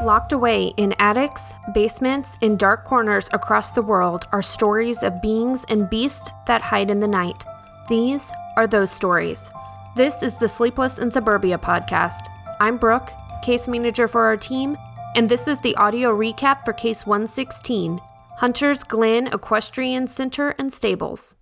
Locked away in attics, basements, and dark corners across the world are stories of beings and beasts that hide in the night. These are those stories. This is the Sleepless in Suburbia podcast. I'm Brooke, case manager for our team, and this is the audio recap for case 116 Hunters Glen Equestrian Center and Stables.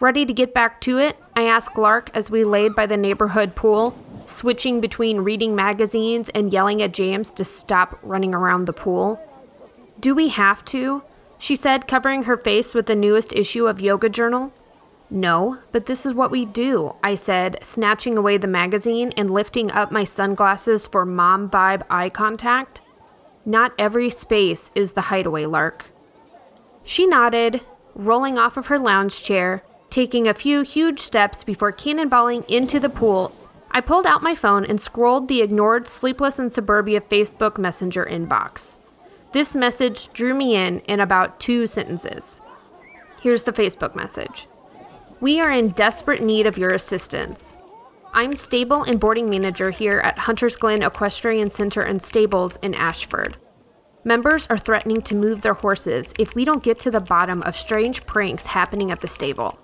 Ready to get back to it? I asked Lark as we laid by the neighborhood pool switching between reading magazines and yelling at James to stop running around the pool. Do we have to? She said, covering her face with the newest issue of Yoga Journal. No, but this is what we do, I said, snatching away the magazine and lifting up my sunglasses for mom vibe eye contact. Not every space is the hideaway, Lark. She nodded, rolling off of her lounge chair, taking a few huge steps before cannonballing into the pool I pulled out my phone and scrolled the ignored Sleepless in Suburbia Facebook Messenger inbox. This message drew me in in about two sentences. Here's the Facebook message We are in desperate need of your assistance. I'm stable and boarding manager here at Hunters Glen Equestrian Center and Stables in Ashford. Members are threatening to move their horses if we don't get to the bottom of strange pranks happening at the stable.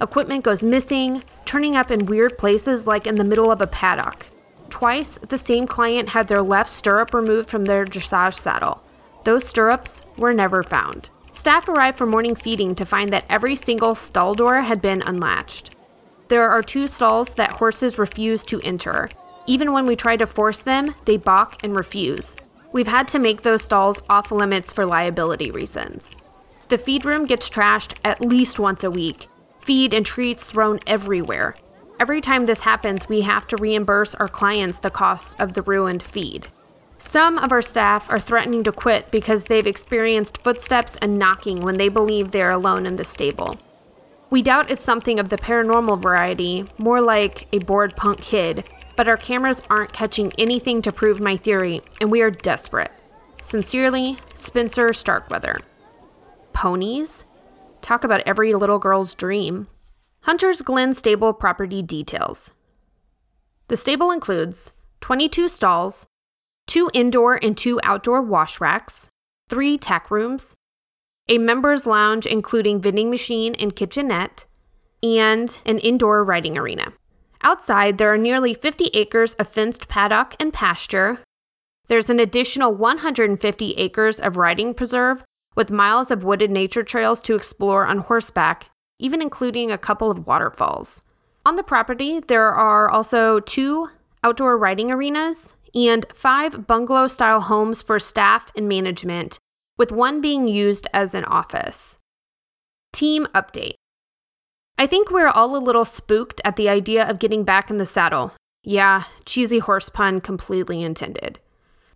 Equipment goes missing, turning up in weird places like in the middle of a paddock. Twice, the same client had their left stirrup removed from their dressage saddle. Those stirrups were never found. Staff arrived for morning feeding to find that every single stall door had been unlatched. There are two stalls that horses refuse to enter. Even when we try to force them, they balk and refuse. We've had to make those stalls off limits for liability reasons. The feed room gets trashed at least once a week, feed and treats thrown everywhere. Every time this happens, we have to reimburse our clients the cost of the ruined feed. Some of our staff are threatening to quit because they've experienced footsteps and knocking when they believe they're alone in the stable. We doubt it's something of the paranormal variety, more like a bored punk kid, but our cameras aren't catching anything to prove my theory, and we are desperate. Sincerely, Spencer Starkweather. Ponies? Talk about every little girl's dream. Hunter's Glen Stable property details. The stable includes 22 stalls, two indoor and two outdoor wash racks, three tack rooms, a members lounge including vending machine and kitchenette, and an indoor riding arena. Outside, there are nearly 50 acres of fenced paddock and pasture. There's an additional 150 acres of riding preserve with miles of wooded nature trails to explore on horseback, even including a couple of waterfalls. On the property, there are also two outdoor riding arenas and five bungalow style homes for staff and management, with one being used as an office. Team update. I think we're all a little spooked at the idea of getting back in the saddle. Yeah, cheesy horse pun completely intended.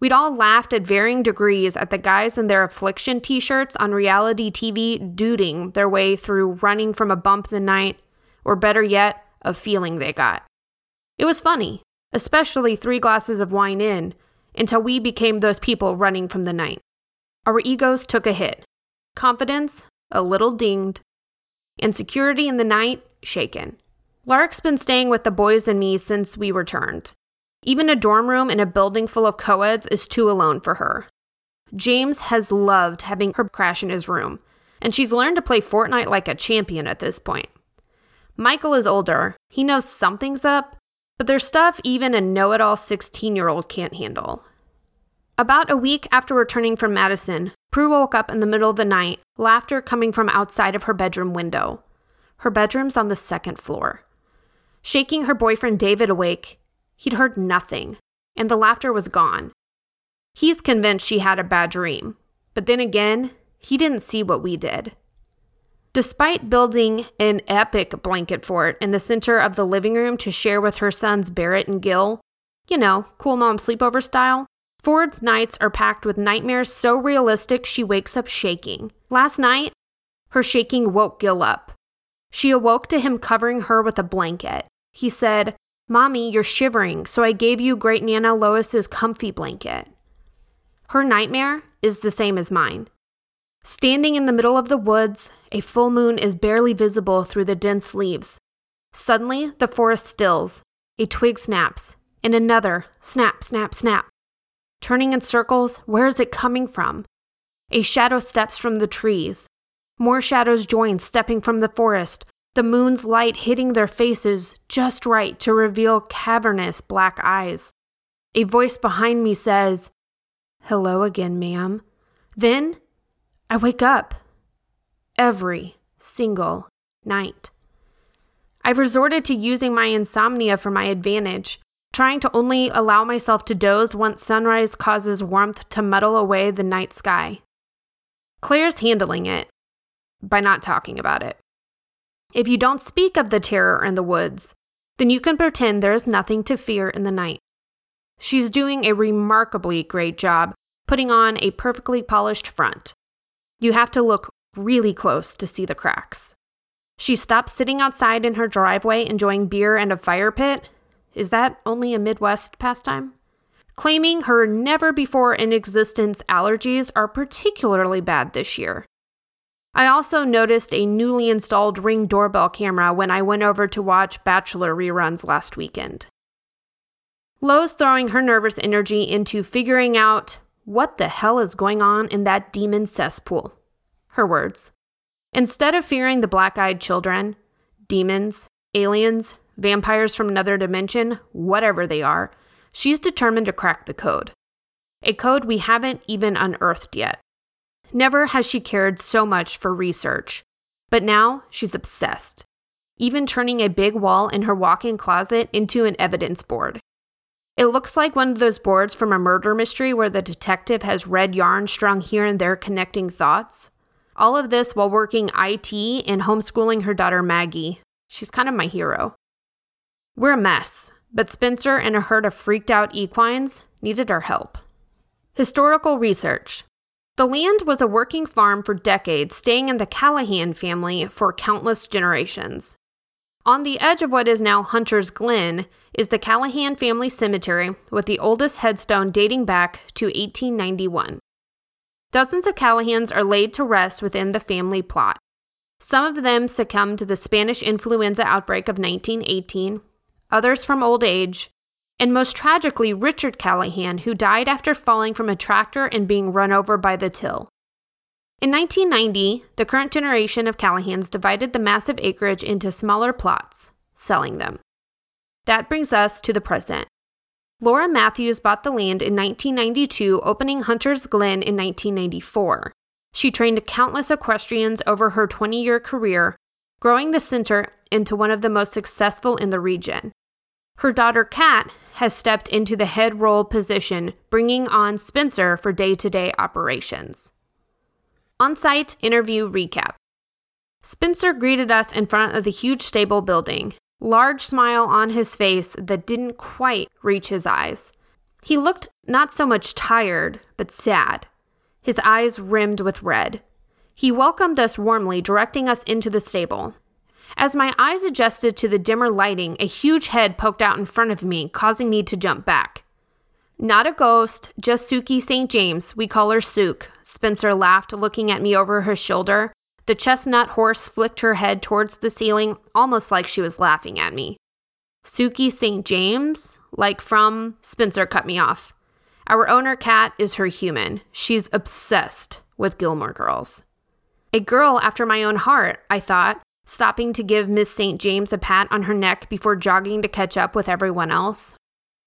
We'd all laughed at varying degrees at the guys in their affliction t shirts on reality TV duding their way through running from a bump the night, or better yet, a feeling they got. It was funny, especially three glasses of wine in, until we became those people running from the night. Our egos took a hit, confidence a little dinged, and security in the night shaken. Lark's been staying with the boys and me since we returned. Even a dorm room in a building full of co-eds is too alone for her. James has loved having her crash in his room, and she's learned to play Fortnite like a champion at this point. Michael is older. He knows something's up, but there's stuff even a know it all 16 year old can't handle. About a week after returning from Madison, Prue woke up in the middle of the night, laughter coming from outside of her bedroom window. Her bedroom's on the second floor. Shaking her boyfriend David awake, He'd heard nothing, and the laughter was gone. He's convinced she had a bad dream, but then again, he didn't see what we did. Despite building an epic blanket fort in the center of the living room to share with her sons Barrett and Gil, you know, cool mom sleepover style, Ford's nights are packed with nightmares so realistic she wakes up shaking. Last night, her shaking woke Gil up. She awoke to him covering her with a blanket. He said, Mommy, you're shivering, so I gave you Great Nana Lois's comfy blanket. Her nightmare is the same as mine. Standing in the middle of the woods, a full moon is barely visible through the dense leaves. Suddenly, the forest stills. A twig snaps, and another snap, snap, snap. turning in circles. Where is it coming from? A shadow steps from the trees. More shadows join, stepping from the forest, the moon's light hitting their faces just right to reveal cavernous black eyes. A voice behind me says, Hello again, ma'am. Then I wake up every single night. I've resorted to using my insomnia for my advantage, trying to only allow myself to doze once sunrise causes warmth to muddle away the night sky. Claire's handling it by not talking about it. If you don't speak of the terror in the woods, then you can pretend there is nothing to fear in the night. She's doing a remarkably great job putting on a perfectly polished front. You have to look really close to see the cracks. She stops sitting outside in her driveway enjoying beer and a fire pit. Is that only a Midwest pastime? Claiming her never before in existence allergies are particularly bad this year. I also noticed a newly installed ring doorbell camera when I went over to watch Bachelor reruns last weekend. Lo's throwing her nervous energy into figuring out what the hell is going on in that demon cesspool. Her words. Instead of fearing the black eyed children, demons, aliens, vampires from another dimension, whatever they are, she's determined to crack the code. A code we haven't even unearthed yet. Never has she cared so much for research, but now she's obsessed, even turning a big wall in her walk in closet into an evidence board. It looks like one of those boards from a murder mystery where the detective has red yarn strung here and there connecting thoughts. All of this while working IT and homeschooling her daughter Maggie. She's kind of my hero. We're a mess, but Spencer and a herd of freaked out equines needed our help. Historical research. The land was a working farm for decades, staying in the Callahan family for countless generations. On the edge of what is now Hunter's Glen is the Callahan family cemetery with the oldest headstone dating back to 1891. Dozens of Callahans are laid to rest within the family plot. Some of them succumbed to the Spanish influenza outbreak of 1918, others from old age, and most tragically, Richard Callahan, who died after falling from a tractor and being run over by the till. In 1990, the current generation of Callahans divided the massive acreage into smaller plots, selling them. That brings us to the present. Laura Matthews bought the land in 1992, opening Hunter's Glen in 1994. She trained countless equestrians over her 20 year career, growing the center into one of the most successful in the region. Her daughter Kat has stepped into the head role position, bringing on Spencer for day to day operations. On site interview recap Spencer greeted us in front of the huge stable building, large smile on his face that didn't quite reach his eyes. He looked not so much tired, but sad, his eyes rimmed with red. He welcomed us warmly, directing us into the stable. As my eyes adjusted to the dimmer lighting, a huge head poked out in front of me, causing me to jump back. Not a ghost, just Sookie St. James. We call her Sook. Spencer laughed, looking at me over her shoulder. The chestnut horse flicked her head towards the ceiling, almost like she was laughing at me. Sookie St. James? Like from. Spencer cut me off. Our owner Kat is her human. She's obsessed with Gilmore Girls. A girl after my own heart, I thought, stopping to give Miss St. James a pat on her neck before jogging to catch up with everyone else.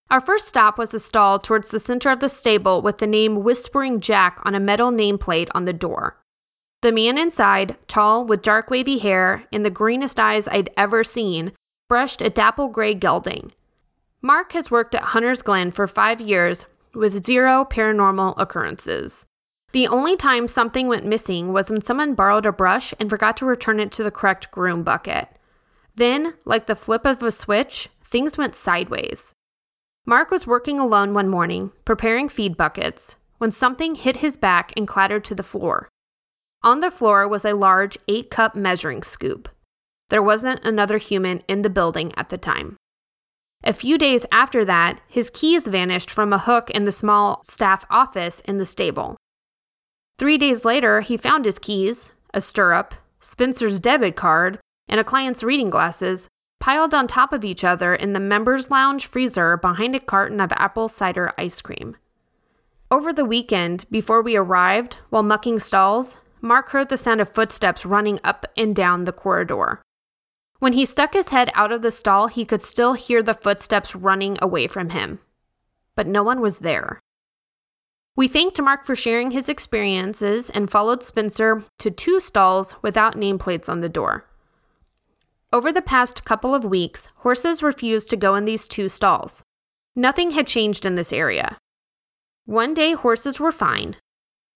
Our first stop was a stall towards the center of the stable with the name Whispering Jack on a metal nameplate on the door. The man inside, tall with dark wavy hair and the greenest eyes I'd ever seen, brushed a dapple gray gelding. Mark has worked at Hunter's Glen for five years with zero paranormal occurrences. The only time something went missing was when someone borrowed a brush and forgot to return it to the correct groom bucket. Then, like the flip of a switch, things went sideways. Mark was working alone one morning, preparing feed buckets, when something hit his back and clattered to the floor. On the floor was a large eight cup measuring scoop. There wasn't another human in the building at the time. A few days after that, his keys vanished from a hook in the small staff office in the stable. Three days later, he found his keys, a stirrup, Spencer's debit card, and a client's reading glasses piled on top of each other in the members' lounge freezer behind a carton of apple cider ice cream. Over the weekend, before we arrived, while mucking stalls, Mark heard the sound of footsteps running up and down the corridor. When he stuck his head out of the stall, he could still hear the footsteps running away from him. But no one was there. We thanked Mark for sharing his experiences and followed Spencer to two stalls without nameplates on the door. Over the past couple of weeks, horses refused to go in these two stalls. Nothing had changed in this area. One day, horses were fine,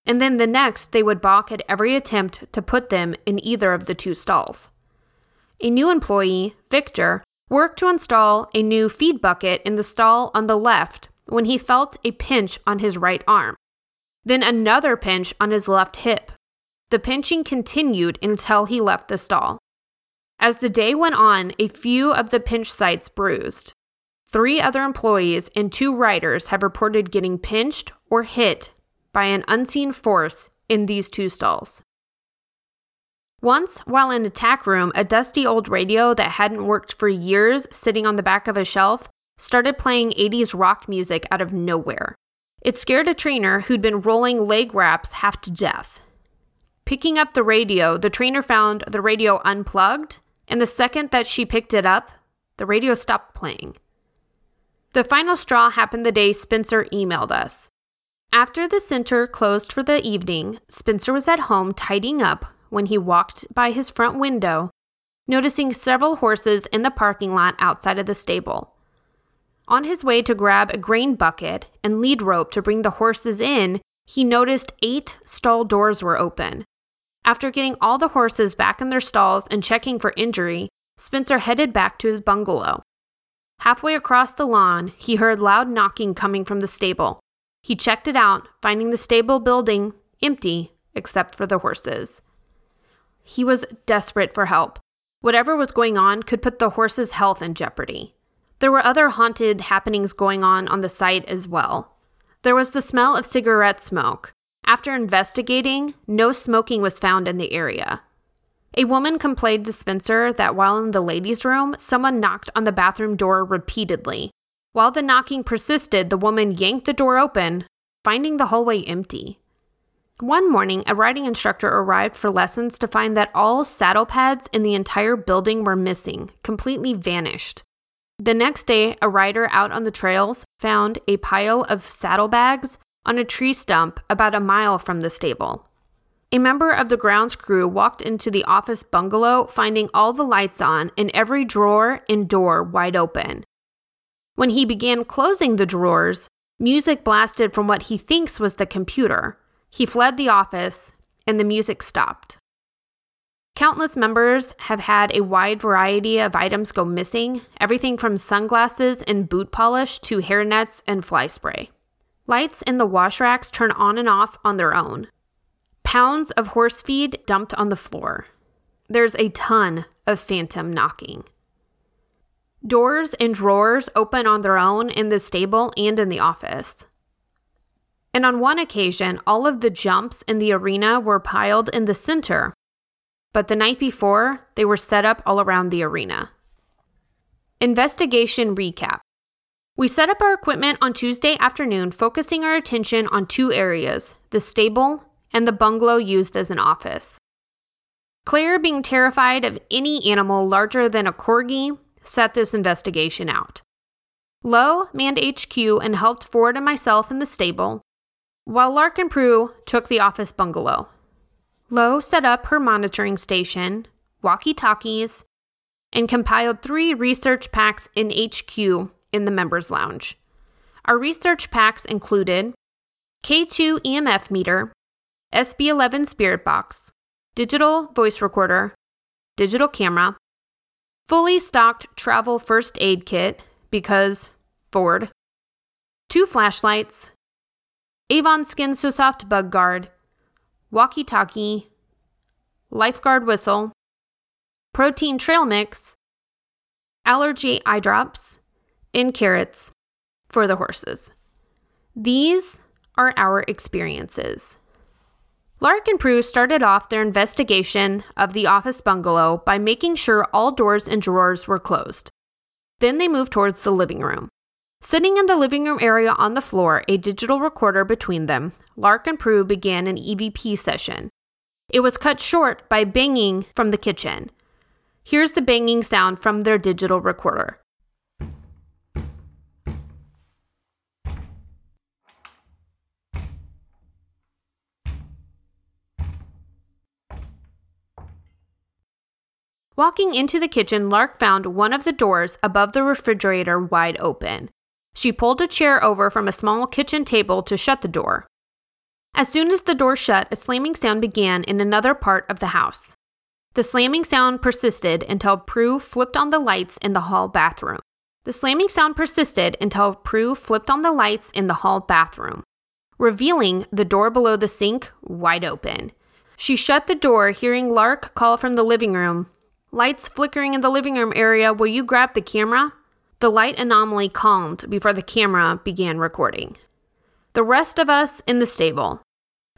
and then the next, they would balk at every attempt to put them in either of the two stalls. A new employee, Victor, worked to install a new feed bucket in the stall on the left when he felt a pinch on his right arm, then another pinch on his left hip. The pinching continued until he left the stall. As the day went on, a few of the pinch sites bruised. Three other employees and two riders have reported getting pinched or hit by an unseen force in these two stalls. Once, while in a tack room, a dusty old radio that hadn't worked for years sitting on the back of a shelf started playing 80s rock music out of nowhere. It scared a trainer who'd been rolling leg wraps half to death. Picking up the radio, the trainer found the radio unplugged, and the second that she picked it up, the radio stopped playing. The final straw happened the day Spencer emailed us. After the center closed for the evening, Spencer was at home tidying up when he walked by his front window, noticing several horses in the parking lot outside of the stable. On his way to grab a grain bucket and lead rope to bring the horses in, he noticed eight stall doors were open. After getting all the horses back in their stalls and checking for injury, Spencer headed back to his bungalow. Halfway across the lawn, he heard loud knocking coming from the stable. He checked it out, finding the stable building empty except for the horses. He was desperate for help. Whatever was going on could put the horses' health in jeopardy. There were other haunted happenings going on on the site as well. There was the smell of cigarette smoke. After investigating, no smoking was found in the area. A woman complained to Spencer that while in the ladies' room, someone knocked on the bathroom door repeatedly, while the knocking persisted, the woman yanked the door open, finding the hallway empty. One morning, a riding instructor arrived for lessons to find that all saddle pads in the entire building were missing, completely vanished. The next day, a rider out on the trails found a pile of saddlebags on a tree stump about a mile from the stable. A member of the grounds crew walked into the office bungalow, finding all the lights on and every drawer and door wide open. When he began closing the drawers, music blasted from what he thinks was the computer. He fled the office, and the music stopped. Countless members have had a wide variety of items go missing, everything from sunglasses and boot polish to hairnets and fly spray. Lights in the wash racks turn on and off on their own. Pounds of horse feed dumped on the floor. There's a ton of phantom knocking. Doors and drawers open on their own in the stable and in the office. And on one occasion, all of the jumps in the arena were piled in the center, but the night before, they were set up all around the arena. Investigation recap. We set up our equipment on Tuesday afternoon, focusing our attention on two areas the stable and the bungalow used as an office. Claire, being terrified of any animal larger than a corgi, set this investigation out. Lowe manned HQ and helped Ford and myself in the stable, while Lark and Prue took the office bungalow. Lowe set up her monitoring station, walkie talkies, and compiled three research packs in HQ in the members' lounge. Our research packs included K2 EMF meter, SB11 spirit box, digital voice recorder, digital camera, fully stocked travel first aid kit because Ford, two flashlights, Avon Skin So Soft Bug Guard, walkie talkie, lifeguard whistle, protein trail mix, allergy eye drops, and carrots for the horses. These are our experiences. Lark and Prue started off their investigation of the office bungalow by making sure all doors and drawers were closed. Then they moved towards the living room. Sitting in the living room area on the floor, a digital recorder between them, Lark and Prue began an EVP session. It was cut short by banging from the kitchen. Here's the banging sound from their digital recorder. Walking into the kitchen, Lark found one of the doors above the refrigerator wide open. She pulled a chair over from a small kitchen table to shut the door. As soon as the door shut, a slamming sound began in another part of the house. The slamming sound persisted until Prue flipped on the lights in the hall bathroom. The slamming sound persisted until Prue flipped on the lights in the hall bathroom, revealing the door below the sink wide open. She shut the door, hearing Lark call from the living room Lights flickering in the living room area. Will you grab the camera? The light anomaly calmed before the camera began recording. The rest of us in the stable.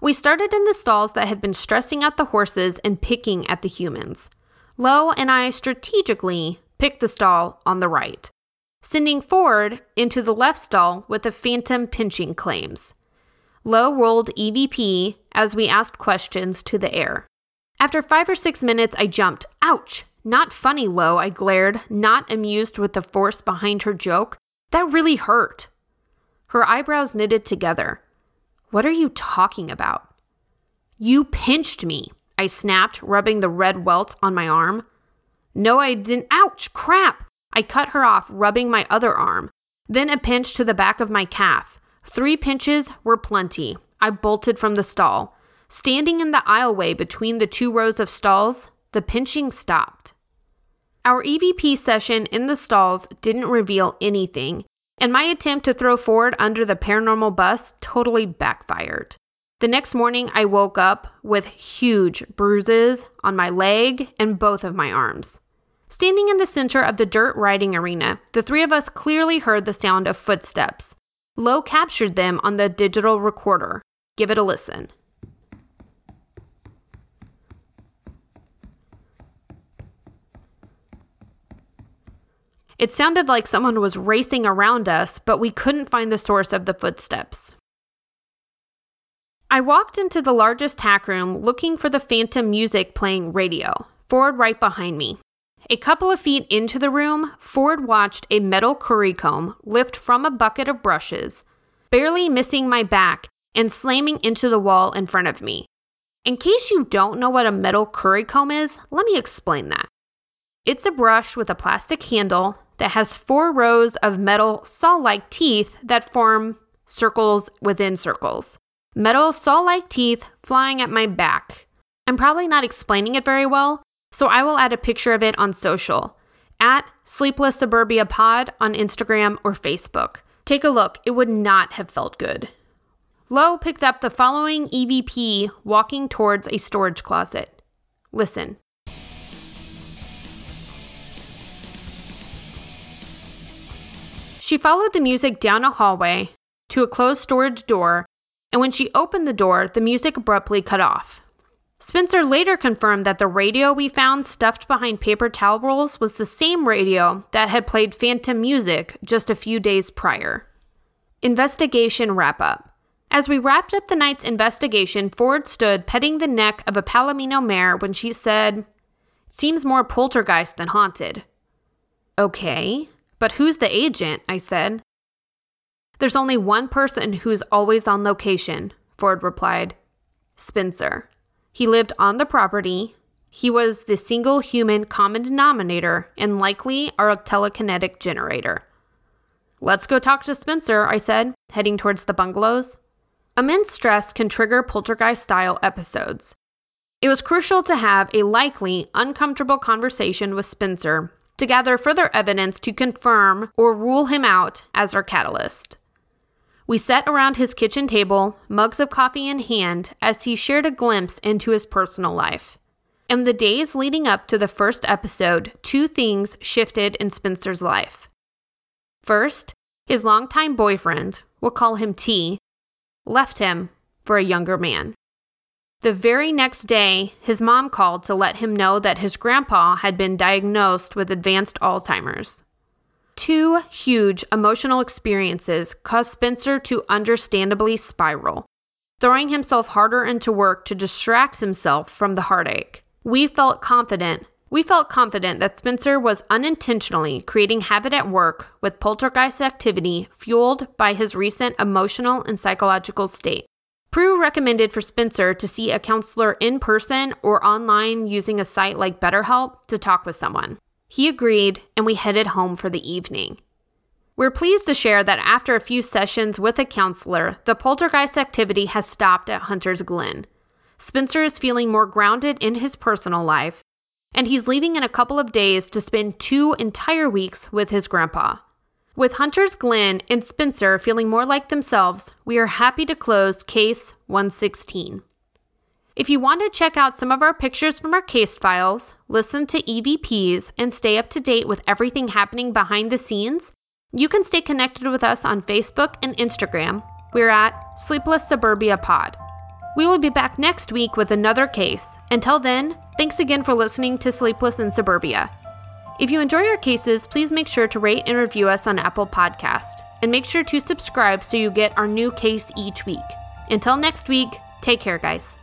We started in the stalls that had been stressing out the horses and picking at the humans. Lo and I strategically picked the stall on the right, sending Ford into the left stall with the phantom pinching claims. Lo rolled EVP as we asked questions to the air. After five or six minutes, I jumped. Ouch! Not funny, Lo, I glared, not amused with the force behind her joke. That really hurt. Her eyebrows knitted together. What are you talking about? You pinched me, I snapped, rubbing the red welts on my arm. No, I didn't. Ouch! Crap! I cut her off, rubbing my other arm. Then a pinch to the back of my calf. Three pinches were plenty. I bolted from the stall. Standing in the aisleway between the two rows of stalls, the pinching stopped. Our EVP session in the stalls didn't reveal anything, and my attempt to throw Ford under the paranormal bus totally backfired. The next morning, I woke up with huge bruises on my leg and both of my arms. Standing in the center of the dirt riding arena, the three of us clearly heard the sound of footsteps. Lo captured them on the digital recorder. Give it a listen. It sounded like someone was racing around us, but we couldn't find the source of the footsteps. I walked into the largest tack room looking for the phantom music playing radio, Ford right behind me. A couple of feet into the room, Ford watched a metal curry comb lift from a bucket of brushes, barely missing my back and slamming into the wall in front of me. In case you don't know what a metal curry comb is, let me explain that. It's a brush with a plastic handle that has four rows of metal saw like teeth that form circles within circles. Metal saw like teeth flying at my back. I'm probably not explaining it very well, so I will add a picture of it on social at Sleepless Suburbia Pod on Instagram or Facebook. Take a look, it would not have felt good. Lowe picked up the following EVP walking towards a storage closet. Listen. She followed the music down a hallway to a closed storage door, and when she opened the door, the music abruptly cut off. Spencer later confirmed that the radio we found stuffed behind paper towel rolls was the same radio that had played phantom music just a few days prior. Investigation wrap up. As we wrapped up the night's investigation, Ford stood petting the neck of a Palomino mare when she said, Seems more poltergeist than haunted. Okay, but who's the agent? I said. There's only one person who's always on location, Ford replied Spencer. He lived on the property. He was the single human common denominator and likely our telekinetic generator. Let's go talk to Spencer, I said, heading towards the bungalows. Immense stress can trigger poltergeist style episodes. It was crucial to have a likely uncomfortable conversation with Spencer to gather further evidence to confirm or rule him out as our catalyst. We sat around his kitchen table, mugs of coffee in hand, as he shared a glimpse into his personal life. In the days leading up to the first episode, two things shifted in Spencer's life. First, his longtime boyfriend, we'll call him T, left him for a younger man. The very next day, his mom called to let him know that his grandpa had been diagnosed with advanced Alzheimer's. two huge emotional experiences caused Spencer to understandably spiral, throwing himself harder into work to distract himself from the heartache. We felt confident. We felt confident that Spencer was unintentionally creating havoc at work with poltergeist activity fueled by his recent emotional and psychological state. Prue recommended for Spencer to see a counselor in person or online using a site like BetterHelp to talk with someone. He agreed, and we headed home for the evening. We're pleased to share that after a few sessions with a counselor, the poltergeist activity has stopped at Hunter's Glen. Spencer is feeling more grounded in his personal life, and he's leaving in a couple of days to spend two entire weeks with his grandpa. With Hunter's Glen and Spencer feeling more like themselves, we are happy to close Case 116. If you want to check out some of our pictures from our case files, listen to EVPs, and stay up to date with everything happening behind the scenes, you can stay connected with us on Facebook and Instagram. We're at Sleepless Suburbia Pod. We will be back next week with another case. Until then, thanks again for listening to Sleepless in Suburbia. If you enjoy our cases, please make sure to rate and review us on Apple Podcast, and make sure to subscribe so you get our new case each week. Until next week, take care, guys.